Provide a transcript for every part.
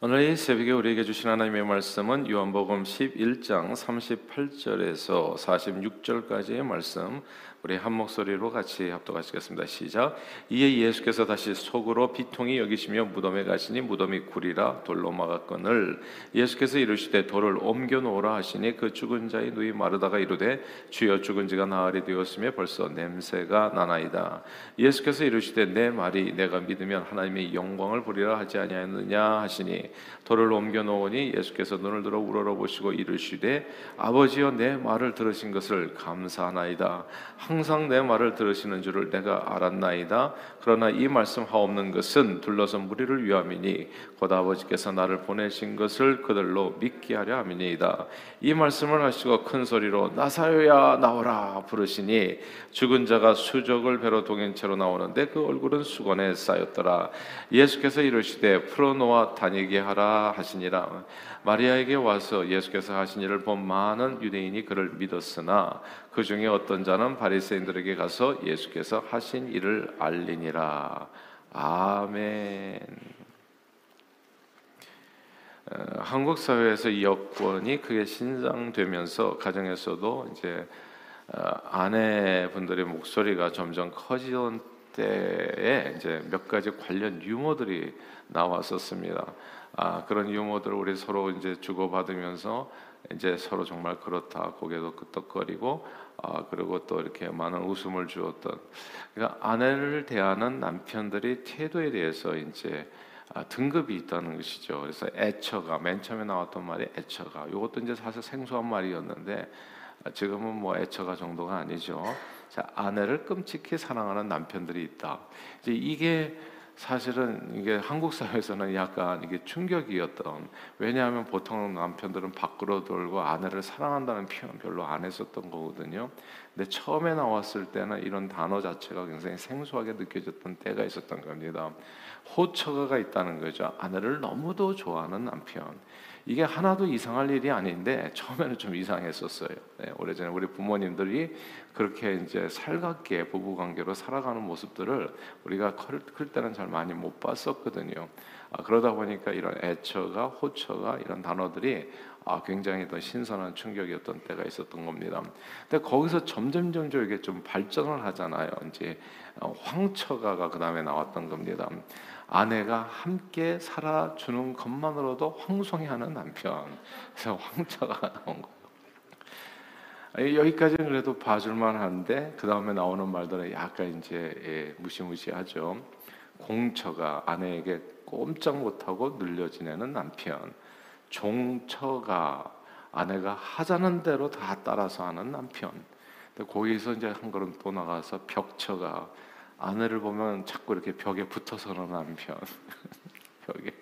오늘 이 새벽에 우리에게 주신 하나님의 말씀은 요한복음 11장 38절에서 46절까지의 말씀 우리 한 목소리로 같이 합독하시겠습니다. 시작. 이에 예수께서 다시 속으로 비통히 여기시며 무덤에 가시니 무덤이 구리라 돌로 막았거늘 예수께서 이르시되 돌을 옮겨 놓으라 하시니 그 죽은 자의 누이 마르다가 이르되 주여 죽은 지가 나흘이 되었으며 벌써 냄새가 나나이다. 예수께서 이르시되 내 말이 내가 믿으면 하나님의 영광을 보리라 하지 아니하였느냐 하시니 돌을 옮겨 놓으니 예수께서 눈을 들어 우러러 보시고 이르시되 아버지여 내 말을 들으신 것을 감사하나이다. 항상 내 말을 들으시는 줄을 내가 알았나이다. 그러나 이 말씀 하옵는 것은 둘러서 무리를 위함이니 곧 아버지께서 나를 보내신 것을 그들로 믿게 하려 함이니이다. 이 말씀을 하시고 큰 소리로 나사요야 나오라 부르시니 죽은 자가 수족을 배로 동행체로 나오는데 그 얼굴은 수건에 쌓였더라. 예수께서 이르시되 풀어놓아 다니게 하라 하시니라. 마리아에게 와서 예수께서 하신 일을 본 많은 유대인이 그를 믿었으나 그 중에 어떤 자는 바리새인들에게 가서 예수께서 하신 일을 알리니라. 아멘. 어, 한국 사회에서 이 여권이 크게 신장되면서 가정에서도 이제 어, 아내분들의 목소리가 점점 커지던 때에 이제 몇 가지 관련 유머들이 나왔었습니다. 아, 그런 유머들을 우리 서로 이제 주고받으면서 이제 서로 정말 그렇다 고개도 끄덕거리고 아, 그리고 또 이렇게 많은 웃음을 주었던 그러니까 아내를 대하는 남편들의 태도에 대해서 이제 아, 등급이 있다는 것이죠. 그래서 애처가 맨 처음에 나왔던 말이 애처가 이것도 이제 사실 생소한 말이었는데 아, 지금은 뭐 애처가 정도가 아니죠. 자, 아내를 끔찍히 사랑하는 남편들이 있다. 이제 이게 사실은 이게 한국 사회에서는 약간 이게 충격이었던 왜냐하면 보통 남편들은 밖으로 돌고 아내를 사랑한다는 표현 별로 안 했었던 거거든요. 근데 처음에 나왔을 때는 이런 단어 자체가 굉장히 생소하게 느껴졌던 때가 있었던 겁니다. 호처가 있다는 거죠. 아내를 너무도 좋아하는 남편. 이게 하나도 이상할 일이 아닌데 처음에는 좀 이상했었어요. 네, 오래전에 우리 부모님들이 그렇게 이제 살갑게 부부 관계로 살아가는 모습들을 우리가 클, 클 때는 잘 많이 못 봤었거든요. 아, 그러다 보니까 이런 애처가 호처가 이런 단어들이 아, 굉장히 더 신선한 충격이었던 때가 있었던 겁니다. 근데 거기서 점점 점점 이게 좀 발전을 하잖아요. 이제 어, 황처가가 그 다음에 나왔던 겁니다. 아내가 함께 살아주는 것만으로도 황송해하는 남편. 그래서 황처가 나온 거예요. 여기까지는 그래도 봐줄만 한데 그 다음에 나오는 말들은 약간 이제 예, 무시무시하죠. 공처가 아내에게 꼼짝 못하고 눌려 지내는 남편. 종처가 아내가 하자는 대로 다 따라서 하는 남편. 거기서 이제 한 걸음 또 나가서 벽처가 아내를 보면 자꾸 이렇게 벽에 붙어서는 남편 벽에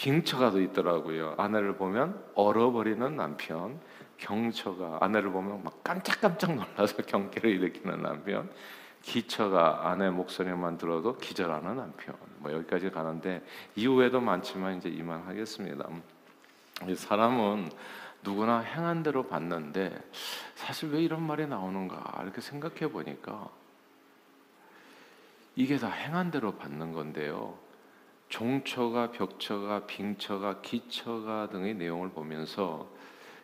빙처가 도 있더라고요. 아내를 보면 얼어버리는 남편, 경처가 아내를 보면 막 깜짝깜짝 놀라서 경계를 일으키는 남편, 기처가 아내 목소리만 들어도 기절하는 남편. 뭐 여기까지 가는데 이후에도 많지만 이제 이만하겠습니다. 사람은 누구나 행한 대로 받는데 사실 왜 이런 말이 나오는가 이렇게 생각해 보니까 이게 다 행한 대로 받는 건데요. 종처가 벽처가 빙처가 기처가 등의 내용을 보면서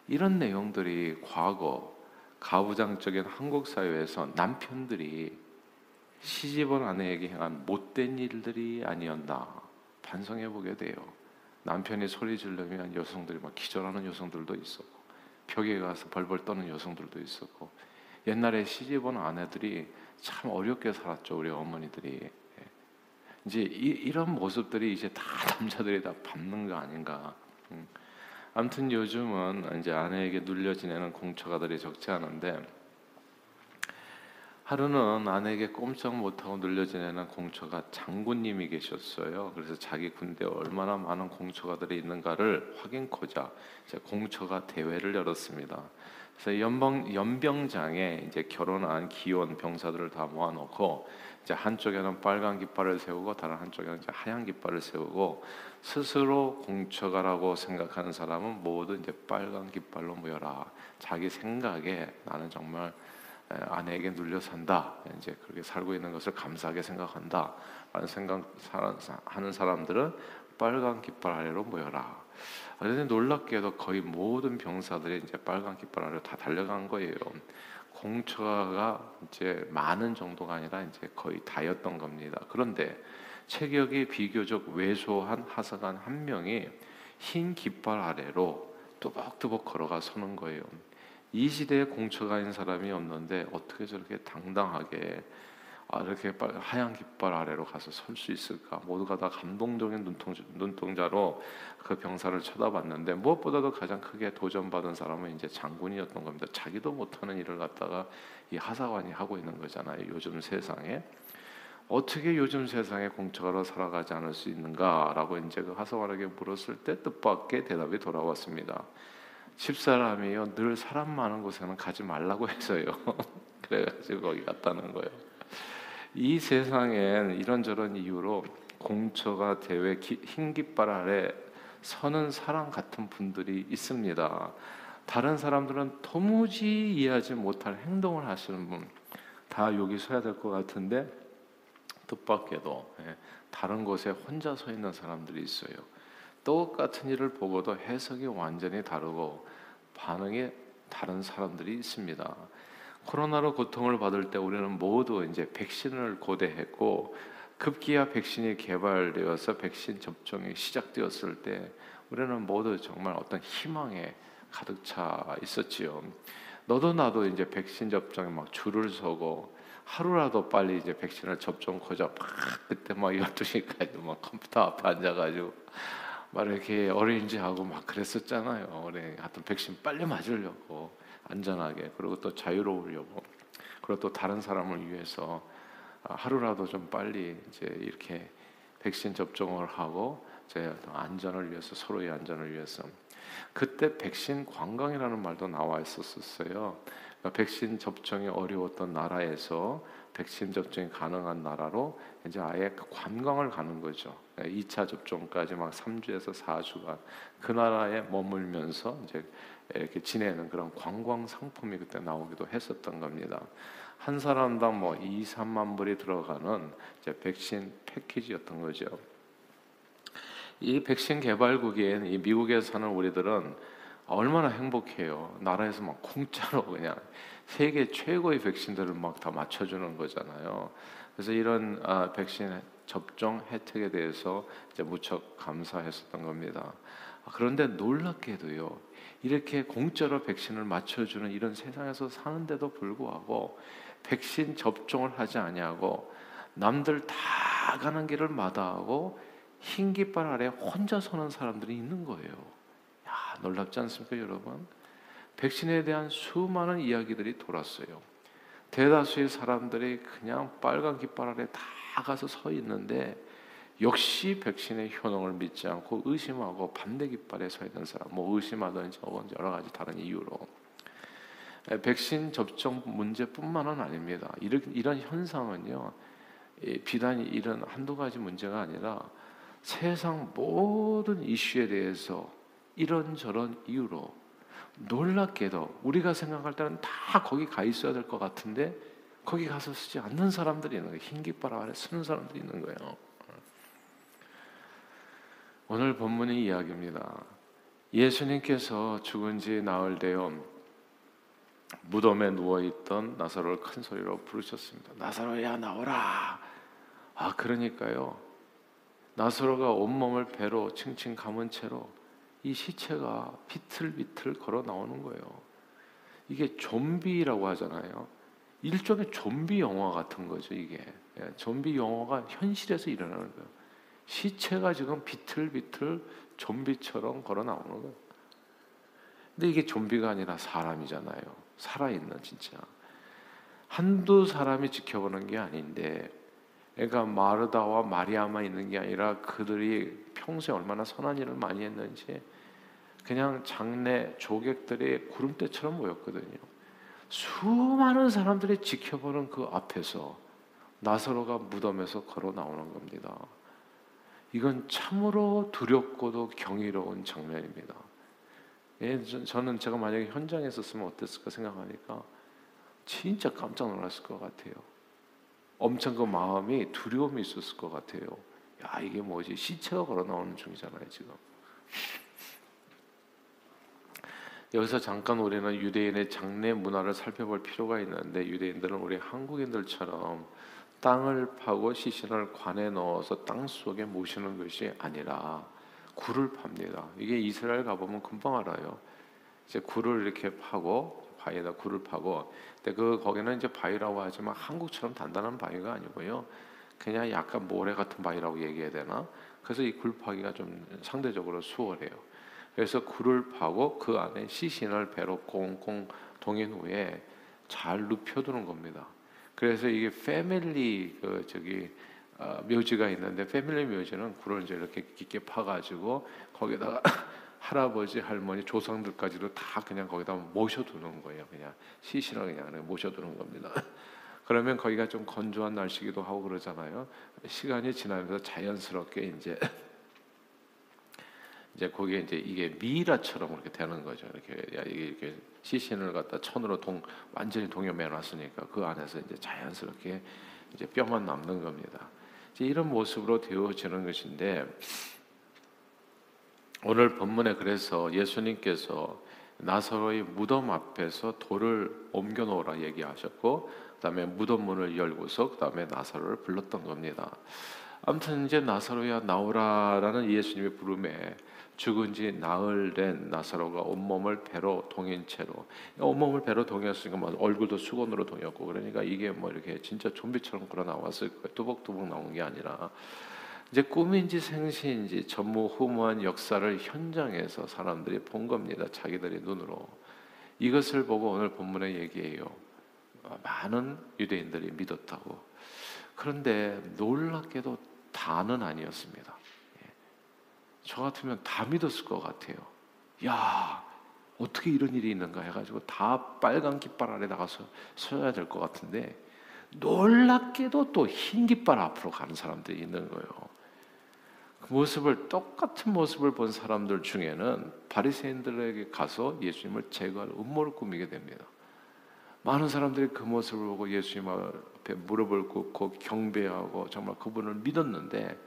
이런 내용들이 과거 가부장적인 한국 사회에서 남편들이 시집온 아내에게 행한 못된 일들이 아니었나 반성해 보게 돼요. 남편이 소리 지르면 여성들이 막 기절하는 여성들도 있었고 벽에 가서 벌벌 떠는 여성들도 있었고 옛날에 시집온 아내들이 참 어렵게 살았죠 우리 어머니들이 예. 이제 이, 런 모습들이 이제 다 남자들이 다 밟는 거 아닌가. 음. 아무튼 요즘은 이제 아내에게 눌려 지내는 공처가들이 적지 않은데 하루는 아내에게 꼼짝 못하고 눌려 지내는 공처가 장군님이 계셨어요. 그래서 자기 군대에 얼마나 많은 공처가들이 있는가를 확인코자 공처가 대회를 열었습니다. 그래서 연병 연병장에 이제 결혼한 기혼 병사들을 다 모아놓고 이제 한쪽에는 빨간 깃발을 세우고 다른 한쪽에는 이제 하얀 깃발을 세우고 스스로 공처가라고 생각하는 사람은 모두 이제 빨간 깃발로 모여라. 자기 생각에 나는 정말 아내에게 눌려 산다. 이제 그렇게 살고 있는 것을 감사하게 생각한다. 라는 생각 하는 사람들은 빨간 깃발 아래로 모여라. 그런데 놀랍게도 거의 모든 병사들이 이제 빨간 깃발 아래로 다 달려간 거예요. 공처가 이제 많은 정도가 아니라 이제 거의 다였던 겁니다. 그런데 체격이 비교적 왜소한 하사관 한 명이 흰 깃발 아래로 뚜벅뚜벅 걸어가 서는 거예요. 이 시대에 공처가인 사람이 없는데 어떻게 저렇게 당당하게 아, 이렇게 하얀 깃발 아래로 가서 설 수 있을까? 모두가 다 감동적인 눈동자, 눈동자로 그 병사를 쳐다봤는데 무엇보다도 가장 크게 도전받은 사람은 이제 장군이었던 겁니다. 자기도 못하는 일을 갖다가 이 하사관이 하고 있는 거잖아요. 요즘 세상에 어떻게 요즘 세상에 공처가로 살아가지 않을 수 있는가라고 이제 그 하사관에게 물었을 때 뜻밖의 대답이 돌아왔습니다. 집사람이요 늘 사람 많은 곳에는 가지 말라고 해서요. 그래가지고 거기 갔다는 거예요. 이 세상엔 이런저런 이유로 공처가 대회 흰 깃발 아래 서는 사람 같은 분들이 있습니다. 다른 사람들은 도무지 이해하지 못할 행동을 하시는 분, 다 여기 서야 될 것 같은데 뜻밖에도 예, 다른 곳에 혼자 서 있는 사람들이 있어요. 똑같은 일을 보고도 해석이 완전히 다르고 반응이 다른 사람들이 있습니다. 코로나로 고통을 받을 때 우리는 모두 이제 백신을 고대했고 급기야 백신이 개발되어서 백신 접종이 시작되었을 때 우리는 모두 정말 어떤 희망에 가득 차 있었지요. 너도 나도 이제 백신 접종에 막 줄을 서고 하루라도 빨리 이제 백신을 접종하자 막 그때 막 12시까지 막 컴퓨터 앞에 앉아 가지고 막 이렇게 어레인지 하고 막 그랬었잖아요. 어레 하여튼 백신 빨리 맞으려고 안전하게 그리고 또 자유로우려고 그리고 또 다른 사람을 위해서 하루라도 좀 빨리 이제 이렇게 백신 접종을 하고 제 안전을 위해서 서로의 안전을 위해서 그때 백신 관광이라는 말도 나와 있었었어요. 그러니까 백신 접종이 어려웠던 나라에서 백신 접종이 가능한 나라로 이제 아예 그 관광을 가는 거죠. 2차 접종까지 막 3주에서 4주간 그 나라에 머물면서 이제 이렇게 지내는 그런 관광 상품이 그때 나오기도 했었던 겁니다. 한 사람당 뭐 2, 3만 불이 들어가는 이제 백신 패키지였던 거죠. 이 백신 개발국인 이 미국에 사는 우리들은 얼마나 행복해요. 나라에서 막 공짜로 그냥 세계 최고의 백신들을 막 다 맞춰주는 거잖아요. 그래서 이런 아, 백신 접종 혜택에 대해서 이제 무척 감사했었던 겁니다. 그런데 놀랍게도요, 이렇게 공짜로 백신을 맞춰주는 이런 세상에서 사는데도 불구하고 백신 접종을 하지 아니하고 남들 다 가는 길을 마다하고 흰 깃발 아래 혼자 서는 사람들이 있는 거예요. 야, 놀랍지 않습니까, 여러분? 백신에 대한 수많은 이야기들이 돌았어요. 대다수의 사람들이 그냥 빨간 깃발 아래 다 가서 서 있는데 역시 백신의 효능을 믿지 않고 의심하고 반대 깃발에 서 있는 사람, 뭐 의심하든지 여러 가지 다른 이유로 백신 접종 문제뿐만은 아닙니다. 이런, 이런 현상은요, 비단 이런 한두 가지 문제가 아니라 세상 모든 이슈에 대해서 이런저런 이유로 놀랍게도 우리가 생각할 때는 다 거기 가 있어야 될 것 같은데 거기 가서 쓰지 않는 사람들이 있는 거예요. 흰 깃발 아래 쓰는 사람들이 있는 거예요. 오늘 본문의 이야기입니다. 예수님께서 죽은 지 나흘 되어 무덤에 누워 있던 나사로를 큰 소리로 부르셨습니다. 나사로야 나오라. 아 그러니까요. 나사로가 온몸을 배로 칭칭 감은 채로 이 시체가 비틀비틀 걸어 나오는 거예요. 이게 좀비라고 하잖아요. 일종의 좀비 영화 같은 거죠, 이게. 예, 좀비 영화가 현실에서 일어나는 거예요. 시체가 지금 비틀비틀 좀비처럼 걸어 나오는 거예요. 근데 이게 좀비가 아니라 사람이잖아요. 살아있는 진짜. 한두 사람이 지켜보는 게 아닌데, 그러니까 마르다와 마리아만 있는 게 아니라 그들이 평소에 얼마나 선한 일을 많이 했는지 그냥 장례 조객들이 구름대처럼 모였거든요. 수많은 사람들이 지켜보는 그 앞에서 나사로가 무덤에서 걸어 나오는 겁니다. 이건 참으로 두렵고도 경이로운 장면입니다. 예, 저는 제가 만약에 현장에 있었으면 어땠을까 생각하니까 진짜 깜짝 놀랐을 것 같아요. 엄청 그 마음이 두려움이 있었을 것 같아요. 야 이게 뭐지 시체가 걸어 나오는 중이잖아요 지금. 여기서 잠깐 우리는 유대인의 장례 문화를 살펴볼 필요가 있는데 유대인들은 우리 한국인들처럼 땅을 파고 시신을 관에 넣어서 땅 속에 모시는 것이 아니라 굴을 팝니다. 이게 이스라엘 가보면 금방 알아요. 이제 굴을 이렇게 파고 바위에다 굴을 파고 근데 그 거기는 이제 바위라고 하지만 한국처럼 단단한 바위가 아니고요. 그냥 약간 모래 같은 바위라고 얘기해야 되나? 그래서 이 굴 파기가 좀 상대적으로 수월해요. 그래서 굴을 파고 그 안에 시신을 배로 꽁꽁 동인 후에 잘 눕혀두는 겁니다. 그래서 이게 패밀리 그 저기 어, 묘지가 있는데 패밀리 묘지는 굴을 이제 이렇게 깊게 파가지고 거기다가 할아버지 할머니 조상들까지도 다 그냥 거기다 모셔두는 거예요. 그냥 시신을 그냥 모셔두는 겁니다. 그러면 거기가 좀 건조한 날씨기도 하고 그러잖아요. 시간이 지나면서 자연스럽게 이제 이제 거기에 이제 이게 미라처럼 이렇게 되는 거죠. 이렇게 이렇게 시신을 갖다 천으로 동 완전히 동여매 놨으니까 그 안에서 이제 자연스럽게 이제 뼈만 남는 겁니다. 이제 이런 모습으로 되어지는 것인데 오늘 본문에 그래서 예수님께서 나사로의 무덤 앞에서 돌을 옮겨 놓으라 얘기하셨고 그다음에 무덤 문을 열고서 그다음에 나사로를 불렀던 겁니다. 아무튼 이제 나사로야 나오라라는 예수님의 부름에 죽은 지 나흘 된 나사로가 온몸을 배로 동인 채로 온몸을 배로 동였으니까 뭐 얼굴도 수건으로 동였고 그러니까 이게 뭐 이렇게 진짜 좀비처럼 끌어 나왔을 거예요. 뚜벅뚜벅 나온 게 아니라 이제 꿈인지 생시인지 전무후무한 역사를 현장에서 사람들이 본 겁니다. 자기들의 눈으로 이것을 보고 오늘 본문에 얘기해요. 많은 유대인들이 믿었다고. 그런데 놀랍게도 다는 아니었습니다. 저 같으면 다 믿었을 것 같아요. 야, 어떻게 이런 일이 있는가 해가지고 다 빨간 깃발 아래 나가서 서야 될 것 같은데 놀랍게도 또 흰 깃발 앞으로 가는 사람들이 있는 거예요. 그 모습을 똑같은 모습을 본 사람들 중에는 바리새인들에게 가서 예수님을 제거할 음모를 꾸미게 됩니다. 많은 사람들이 그 모습을 보고 예수님 앞에 무릎을 꿇고 경배하고 정말 그분을 믿었는데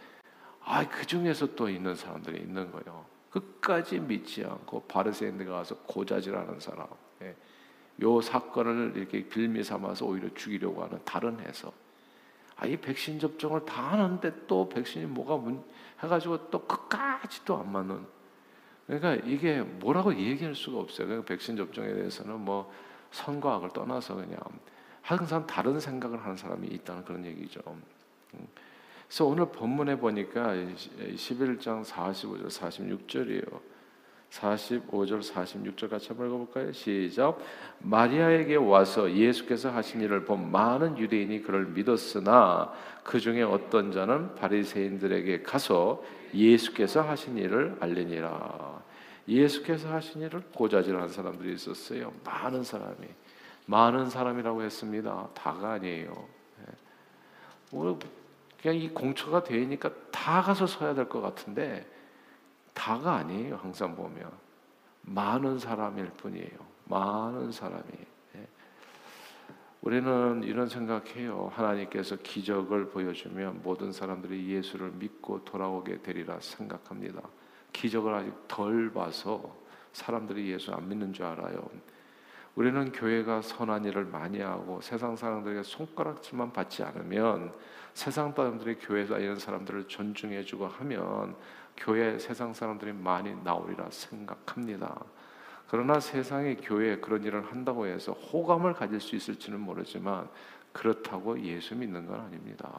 아, 그 중에서 또 있는 사람들이 있는 거예요. 끝까지 믿지 않고 바르새인들 가서 고자질하는 사람. 예. 요 사건을 이렇게 빌미 삼아서 오히려 죽이려고 하는 다른 해석. 아, 이 백신 접종을 다 하는데 또 백신이 뭐가 문, 해가지고 또 끝까지 또 안 맞는. 그러니까 이게 뭐라고 얘기할 수가 없어요. 그러니까 백신 접종에 대해서는 뭐 선과 악을 떠나서 그냥 항상 다른 생각을 하는 사람이 있다는 그런 얘기죠. 음. 그래서 오늘 본문에 보니까 11장 45절 46절이에요. 45절 46절 같이 한번 읽어볼까요? 시작. 마리아에게 와서 예수께서 하신 일을 본 많은 유대인이 그를 믿었으나 그 중에 어떤 자는 바리새인들에게 가서 예수께서 하신 일을 알리니라. 예수께서 하신 일을 고자질하는 사람들이 있었어요. 많은 사람이 많은 사람이라고 했습니다. 다가 아니에요. 오늘 그냥 이 공처가 되니까 다 가서 서야 될 것 같은데 다가 아니에요. 항상 보면 많은 사람일 뿐이에요. 많은 사람이. 예. 우리는 이런 생각해요. 하나님께서 기적을 보여주면 모든 사람들이 예수를 믿고 돌아오게 되리라 생각합니다. 기적을 아직 덜 봐서 사람들이 예수 안 믿는 줄 알아요. 우리는 교회가 선한 일을 많이 하고 세상 사람들에게 손가락질만 받지 않으면 세상 사람들이 교회 다니는 사람들을 존중해주고 하면 교회 세상 사람들이 많이 나오리라 생각합니다. 그러나 세상의 교회에 그런 일을 한다고 해서 호감을 가질 수 있을지는 모르지만 그렇다고 예수 믿는 건 아닙니다.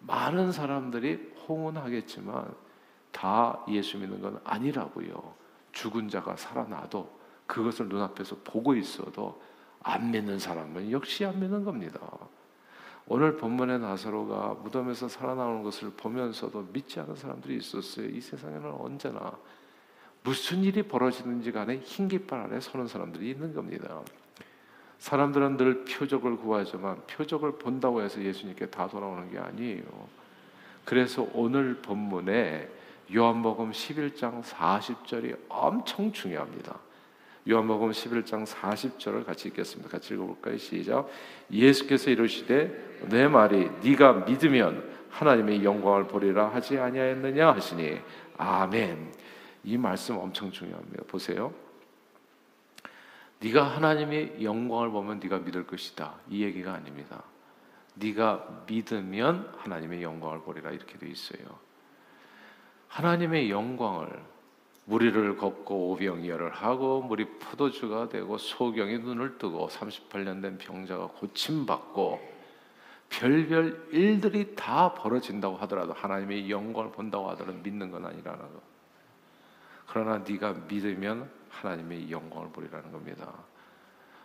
많은 사람들이 홍은하겠지만 다 예수 믿는 건 아니라고요. 죽은 자가 살아나도 그것을 눈앞에서 보고 있어도 안 믿는 사람은 역시 안 믿는 겁니다. 오늘 본문의 나사로가 무덤에서 살아나오는 것을 보면서도 믿지 않은 사람들이 있었어요. 이 세상에는 언제나 무슨 일이 벌어지는지 간에 흰 깃발 아래 서는 사람들이 있는 겁니다. 사람들은 늘 표적을 구하지만 표적을 본다고 해서 예수님께 다 돌아오는 게 아니에요. 그래서 오늘 본문에 요한복음 11장 40절이 엄청 중요합니다. 요한복음 11장 40절을 같이 읽겠습니다. 같이 읽어볼까요? 시작. 예수께서 이르시되 내 말이 네가 믿으면 하나님의 영광을 보리라 하지 아니하였느냐 하시니 아멘. 이 말씀 엄청 중요합니다. 보세요. 네가 하나님의 영광을 보면 네가 믿을 것이다. 이 얘기가 아닙니다. 네가 믿으면 하나님의 영광을 보리라 이렇게 돼 있어요. 하나님의 영광을 무리를 걷고 오병이어를 하고 물이 포도주가 되고 소경이 눈을 뜨고 38년 된 병자가 고침받고 별별 일들이 다 벌어진다고 하더라도 하나님의 영광을 본다고 하더라도 믿는 건 아니라는 거. 그러나 네가 믿으면 하나님의 영광을 보리라는 겁니다.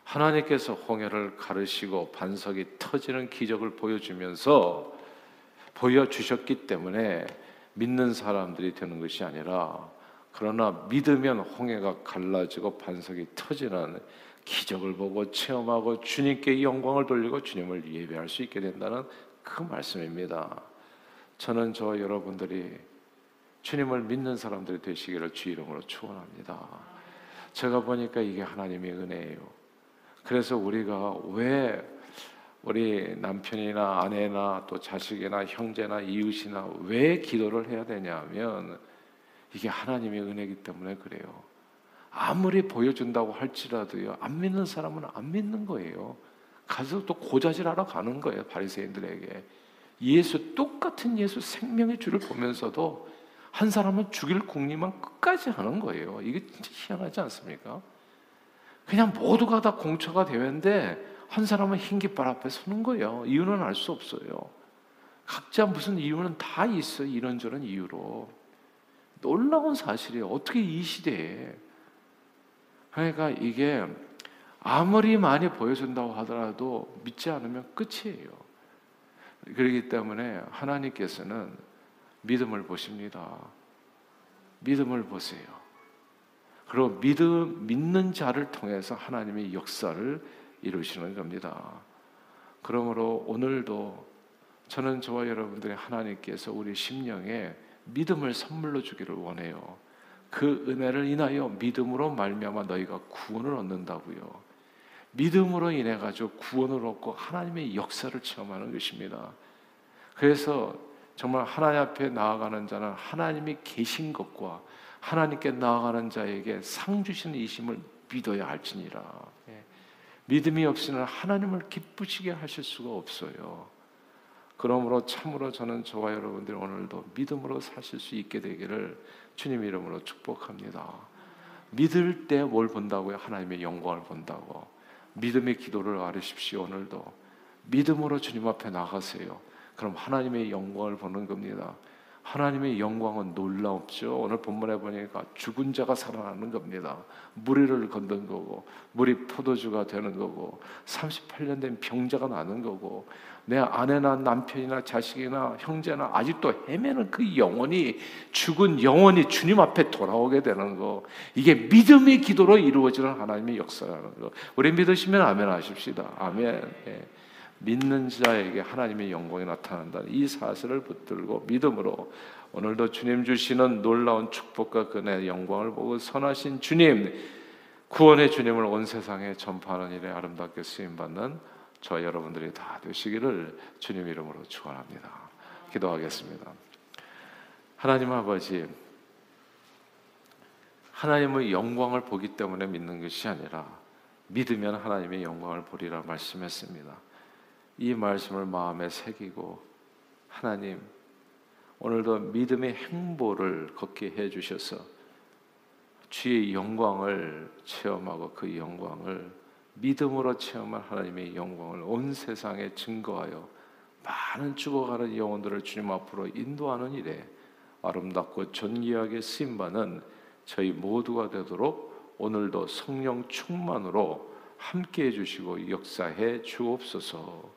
하나님께서 홍해를 가르시고 반석이 터지는 기적을 보여주면서 보여주셨기 때문에 믿는 사람들이 되는 것이 아니라 그러나 믿으면 홍해가 갈라지고 반석이 터지는 기적을 보고 체험하고 주님께 영광을 돌리고 주님을 예배할 수 있게 된다는 그 말씀입니다. 저는 저 여러분들이 주님을 믿는 사람들이 되시기를 주 이름으로 축원합니다. 제가 보니까 이게 하나님의 은혜예요. 그래서 우리가 왜 우리 남편이나 아내나 또 자식이나 형제나 이웃이나 왜 기도를 해야 되냐면 이게 하나님의 은혜이기 때문에 그래요. 아무리 보여준다고 할지라도요 안 믿는 사람은 안 믿는 거예요. 가서 또 고자질하러 가는 거예요 바리새인들에게. 예수 똑같은 예수 생명의 주를 보면서도 한 사람은 죽일 궁리만 끝까지 하는 거예요. 이게 진짜 희한하지 않습니까? 그냥 모두가 다 공처가 되는데 한 사람은 흰 깃발 앞에 서는 거예요. 이유는 알 수 없어요. 각자 무슨 이유는 다 있어요. 이런저런 이유로. 놀라운 사실이에요. 어떻게 이 시대에 그러니까 이게 아무리 많이 보여준다고 하더라도 믿지 않으면 끝이에요. 그렇기 때문에 하나님께서는 믿음을 보십니다. 믿음을 보세요. 그리고 믿음, 믿는 자를 통해서 하나님의 역사를 이루시는 겁니다. 그러므로 오늘도 저는 저와 여러분들이 하나님께서 우리 심령에 믿음을 선물로 주기를 원해요. 그 은혜를 인하여 믿음으로 말미암아 너희가 구원을 얻는다고요. 믿음으로 인해 가지고 구원을 얻고 하나님의 역사를 체험하는 것입니다. 그래서 정말 하나님 앞에 나아가는 자는 하나님이 계신 것과 하나님께 나아가는 자에게 상 주시는 이심을 믿어야 할지니라. 예. 믿음이 없이는 하나님을 기쁘시게 하실 수가 없어요. 그러므로 참으로 저는 저와 여러분들 오늘도 믿음으로 사실 수 있게 되기를 주님 이름으로 축복합니다. 믿을 때 뭘 본다고요? 하나님의 영광을 본다고. 믿음의 기도를 아르십시오. 오늘도 믿음으로 주님 앞에 나가세요. 그럼 하나님의 영광을 보는 겁니다. 하나님의 영광은 놀라웠죠. 오늘 본문에 보니까 죽은 자가 살아나는 겁니다. 무리를 건든 거고, 물이 포도주가 되는 거고, 38년 된 병자가 나는 거고, 내 아내나 남편이나 자식이나 형제나 아직도 헤매는 그 영혼이 죽은 영혼이 주님 앞에 돌아오게 되는 거. 이게 믿음의 기도로 이루어지는 하나님의 역사라는 거. 우리 믿으시면 아멘 하십시다. 아멘. 예. 믿는 자에게 하나님의 영광이 나타난다는 이 사실을 붙들고 믿음으로 오늘도 주님 주시는 놀라운 축복과 그의 영광을 보고 선하신 주님 구원의 주님을 온 세상에 전파하는 일에 아름답게 쓰임 받는 저 여러분들이 다 되시기를 주님 이름으로 축원합니다. 기도하겠습니다. 하나님 아버지 하나님의 영광을 보기 때문에 믿는 것이 아니라 믿으면 하나님의 영광을 보리라 말씀했습니다. 이 말씀을 마음에 새기고 하나님 오늘도 믿음의 행보를 걷게 해 주셔서 주의 영광을 체험하고 그 영광을 믿음으로 체험한 하나님의 영광을 온 세상에 증거하여 많은 죽어가는 영혼들을 주님 앞으로 인도하는 일에 아름답고 존귀하게 쓰임 받는 저희 모두가 되도록 오늘도 성령 충만으로 함께 해 주시고 역사해 주옵소서.